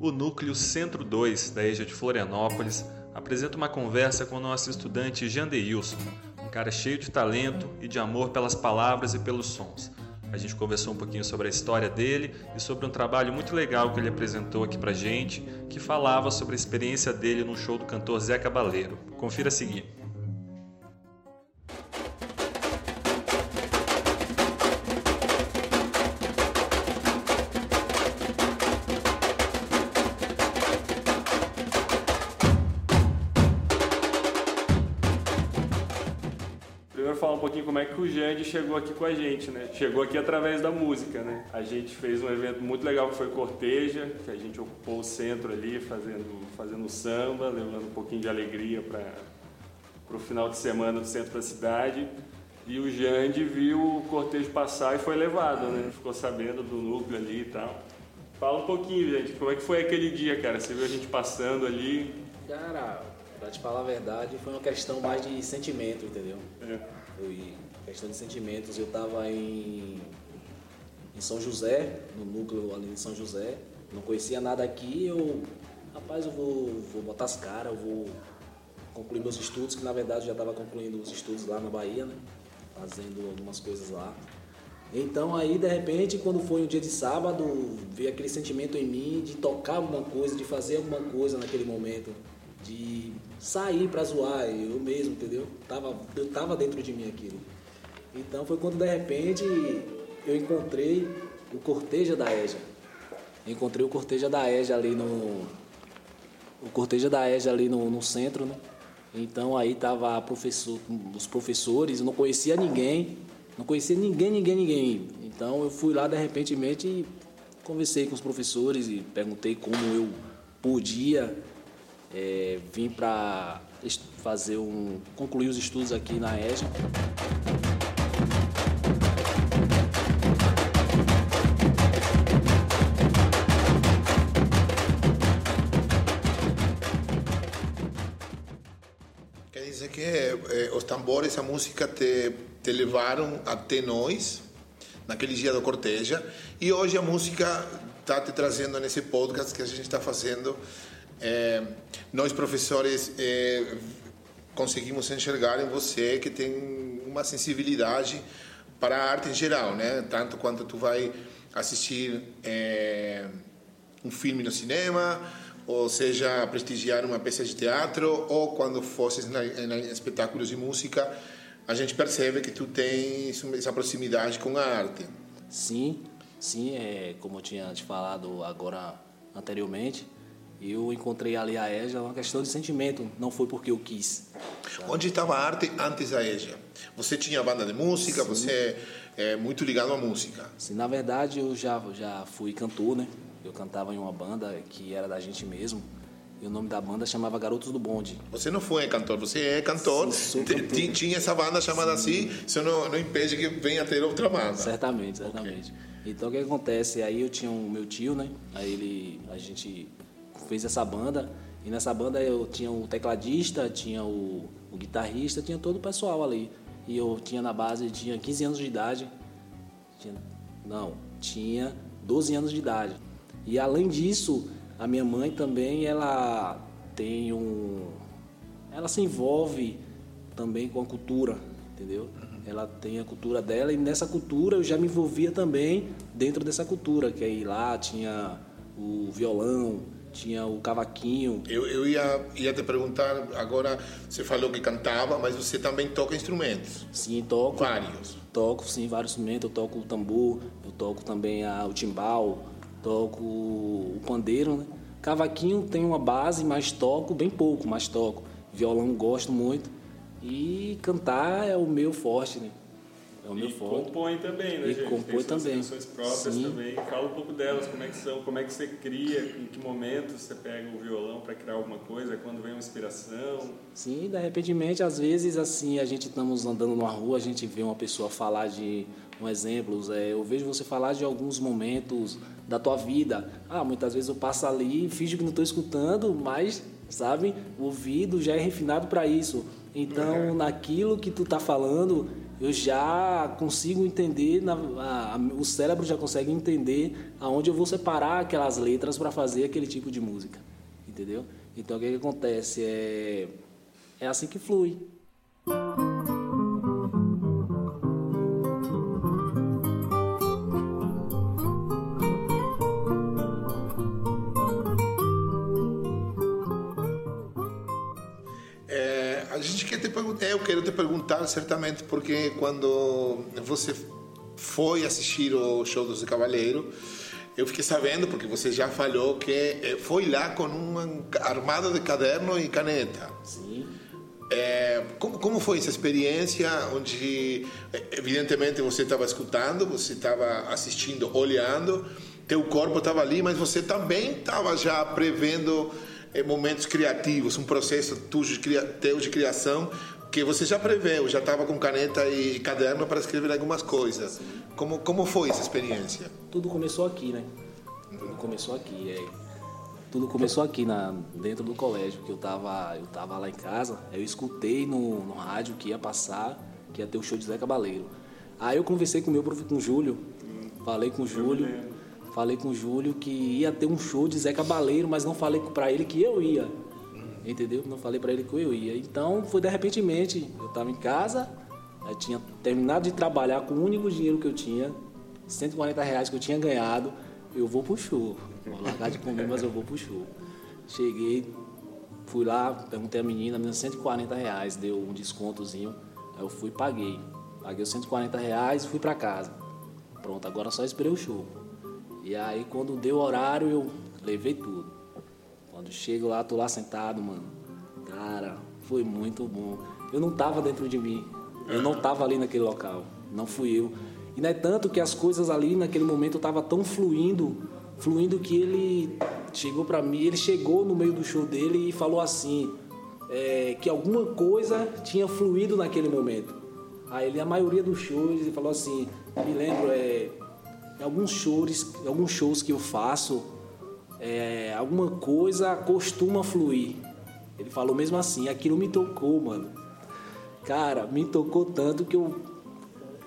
O Núcleo Centro 2 da EJA de Florianópolis apresenta uma conversa com o nosso estudante Jandeilson, um cara cheio de talento e de amor pelas palavras e pelos sons. A gente conversou um pouquinho sobre a história dele e sobre um trabalho muito legal que ele apresentou aqui pra gente, que falava sobre a experiência dele no show do cantor Zé Cabaleiro. Confira a seguir. Como é que o Jandy chegou aqui com a gente, né? Chegou aqui através da música, né? A gente fez um evento muito legal que foi Corteja, que a gente ocupou o centro ali fazendo, fazendo samba, levando um pouquinho de alegria para o final de semana do centro da cidade. E o Jandy viu o cortejo passar e foi levado, né? Ficou sabendo do núcleo ali e tal. Fala um pouquinho, gente, como é que foi aquele dia, cara? Você viu a gente passando ali? Cara, pra te falar a verdade, foi uma questão mais de sentimento, entendeu? É. Eu, questão de sentimentos, eu estava em, em São José, no núcleo ali de São José, não conhecia nada aqui, eu, rapaz, eu vou, vou botar as caras, eu vou concluir meus estudos, que na verdade eu já estava concluindo os estudos lá na Bahia, né? Fazendo algumas coisas lá. Então aí, de repente, quando foi um dia de sábado, veio aquele sentimento em mim de tocar alguma coisa, de fazer alguma coisa naquele momento, de sair para zoar, eu mesmo, entendeu? Tava, eu tava dentro de mim aquilo. Então foi quando de repente eu encontrei o Corteja da EJA. Encontrei o Corteja da EJA ali no. O Corteja da EJA ali no, no centro, né? Então aí tava professor, os professores, eu não conhecia ninguém, não conhecia ninguém, ninguém, ninguém. Então eu fui lá de repente e conversei com os professores e perguntei como eu podia é, vim para fazer um concluir os estudos aqui na EJA. Quer dizer que eh, os tambores, a música te, te levaram até nós naquele dia do Corteja e hoje a música está te trazendo nesse podcast que a gente está fazendo é, nós professores é, conseguimos enxergar em você que tem uma sensibilidade para a arte em geral, né? Tanto quanto tu vai assistir é, um filme no cinema, ou seja, prestigiar uma peça de teatro, ou quando fosses em espetáculos de música, a gente percebe que tu tens essa proximidade com a arte. Sim, sim, é, como eu tinha te falado agora anteriormente, eu encontrei ali a EJA uma questão de sentimento, não foi porque eu quis. Sabe? Onde estava a arte antes da EJA? Você tinha banda de música, Sim. você é muito ligado à música? Sim, na verdade eu já, já fui cantor, né? Eu cantava em uma banda que era da gente mesmo. E o nome da banda chamava Garotos do Bonde. Você não foi cantor, você é cantor. Sim, cantor. Tinha essa banda chamada Sim. assim, isso não, não impede que venha ter outra banda. Certamente, certamente. Okay. Então o que acontece? Aí eu tinha o um, meu tio, né? Aí ele, a gente fez essa banda. E nessa banda eu tinha o tecladista, tinha o, o guitarrista, tinha todo o pessoal ali. E eu tinha na base, tinha 15 anos de idade. Tinha, não, tinha 12 anos de idade. E além disso, a minha mãe também, ela tem um... Ela se envolve também com a cultura, entendeu? Ela tem a cultura dela e nessa cultura eu já me envolvia também dentro dessa cultura, que aí lá tinha o violão, tinha o cavaquinho. Eu, eu ia, ia te perguntar, agora você falou que cantava, mas você também toca instrumentos? Sim, toco. Vários? Toco, sim, vários instrumentos. Eu toco o tambor, eu toco também a, o timbal, toco o pandeiro, né? Cavaquinho tem uma base, mas toco bem pouco, mas toco. Violão gosto muito. E cantar é o meu forte, né? É o meu e foco. compõe também, né, e gente? compõe Tem também. canções próprias Sim. também. Fala um pouco delas, como é que são, como é que você cria, em que momento você pega o violão para criar alguma coisa, quando vem uma inspiração. Sim, de repente, às vezes, assim, a gente estamos andando numa rua, a gente vê uma pessoa falar de um exemplo, é, eu vejo você falar de alguns momentos da tua vida. Ah, muitas vezes eu passo ali e finjo que não estou escutando, mas, sabe, o ouvido já é refinado para isso. Então, uhum. naquilo que tu tá falando, eu já consigo entender, na, a, a, o cérebro já consegue entender aonde eu vou separar aquelas letras para fazer aquele tipo de música, entendeu? Então o que, que acontece? É, é assim que flui. Quero te perguntar certamente porque quando você foi assistir o show do Zé Cavaleiro, eu fiquei sabendo, porque você já falou, que eh, foi lá com um armado de caderno e caneta. Sim. É, como, como foi essa experiência onde, eh, evidentemente, você estava escutando, você estava assistindo, olhando, teu corpo estava ali, mas você também estava já prevendo momentos criativos, um processo teu de criação que você já preveu, já estava com caneta e caderno para escrever algumas coisas. Como, como foi essa experiência? Tudo começou aqui, né? Tudo começou aqui. É. Tudo começou aqui na, dentro do colégio, que eu estava eu tava lá em casa, eu escutei no, no rádio que ia passar, que ia ter o show de Zé Cabaleiro. Aí eu conversei com o meu com o Júlio, falei com o Júlio, falei com o Júlio que ia ter um show de Zé Cabaleiro, mas não falei para ele que eu ia entendeu? Não falei para ele que eu ia. Então, foi de repentemente, eu estava em casa, eu tinha terminado de trabalhar com o único dinheiro que eu tinha, 140 reais que eu tinha ganhado, eu vou pro show. Vou largar de comer, mas eu vou pro show. Cheguei, fui lá, perguntei à menina, a menina 140 reais, deu um descontozinho, aí eu fui paguei. Paguei os 140 reais e fui para casa. Pronto, agora só esperei o show. E aí quando deu o horário, eu levei tudo. Quando chego lá, tô lá sentado, mano. Cara, foi muito bom. Eu não tava dentro de mim. Eu não tava ali naquele local. Não fui eu. E não é tanto que as coisas ali naquele momento tava tão fluindo, fluindo que ele chegou para mim, ele chegou no meio do show dele e falou assim, é, que alguma coisa tinha fluído naquele momento. Aí ele, a maioria dos shows, ele falou assim, me lembro, é, alguns shows, alguns shows que eu faço, é, alguma coisa costuma fluir. Ele falou mesmo assim, aquilo me tocou, mano. Cara, me tocou tanto que eu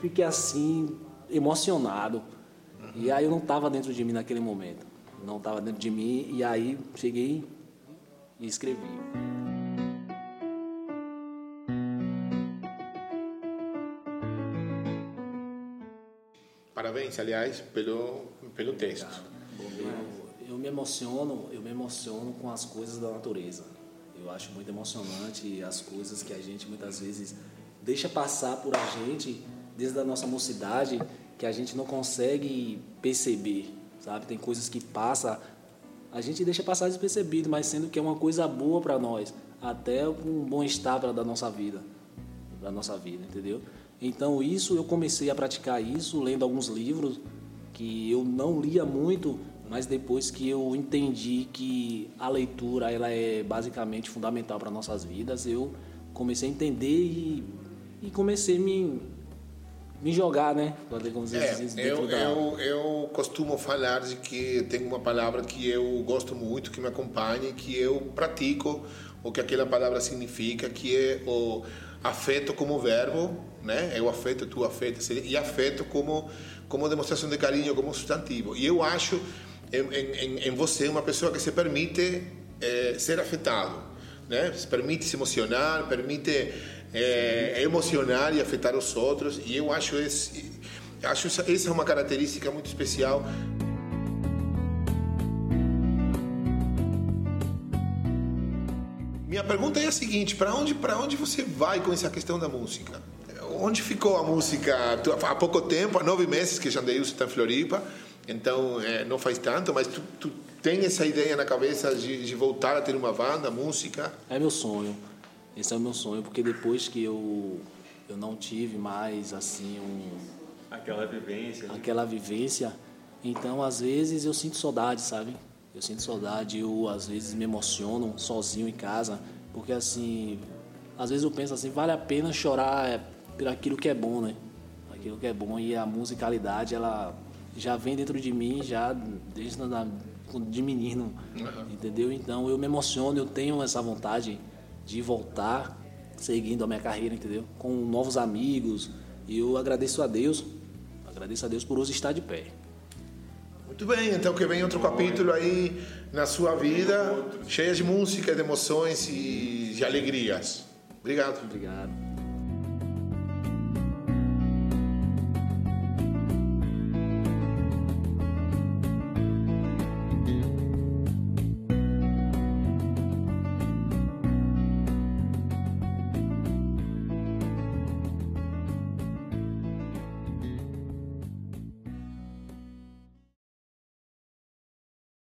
fiquei assim, emocionado. E aí eu não estava dentro de mim naquele momento. Não estava dentro de mim, e aí cheguei e escrevi. Parabéns, aliás, pelo, pelo texto emociono, eu me emociono com as coisas da natureza. Eu acho muito emocionante as coisas que a gente muitas vezes deixa passar por a gente desde a nossa mocidade que a gente não consegue perceber, sabe? Tem coisas que passa, a gente deixa passar despercebido, mas sendo que é uma coisa boa para nós, até um bom estar da nossa vida, da nossa vida, entendeu? Então isso eu comecei a praticar isso lendo alguns livros que eu não lia muito, mas depois que eu entendi que a leitura ela é basicamente fundamental para nossas vidas, eu comecei a entender e, e comecei a me, me jogar, né? Como dizer, é, assim, eu, da... eu, eu costumo falar de que tem uma palavra que eu gosto muito, que me acompanha, que eu pratico o que aquela palavra significa, que é o afeto como verbo, né? O afeto, tu afeto, e afeto como como demonstração de carinho, como substantivo. E eu acho em, em, em você uma pessoa que se permite é, ser afetado, né? Se permite se emocionar, permite é, emocionar e afetar os outros. E eu acho esse, acho essa, essa é uma característica muito especial. Minha pergunta é a seguinte: para onde, para onde você vai com essa questão da música? Onde ficou a música? Há pouco tempo, há nove meses que Jandeilson está em Floripa. Então, é, não faz tanto, mas tu, tu tem essa ideia na cabeça de, de, voltar a ter uma banda, música? É meu sonho. Esse é o meu sonho, porque depois que eu, eu não tive mais, assim, um... Aquela vivência. Né? Aquela vivência. Então, às vezes, eu sinto saudade, sabe? Eu sinto saudade, eu, às vezes, me emociono sozinho em casa, porque, assim, às vezes eu penso assim, vale a pena chorar por aquilo que é bom, né? Aquilo que é bom e a musicalidade, ela já vem dentro de mim já desde na, de menino, uhum. entendeu? Então eu me emociono, eu tenho essa vontade de voltar seguindo a minha carreira, entendeu? Com novos amigos E eu agradeço a Deus, agradeço a Deus por hoje estar de pé. Muito bem, então que vem outro capítulo aí na sua vida, cheia de música, de emoções e de alegrias. Obrigado. Obrigado.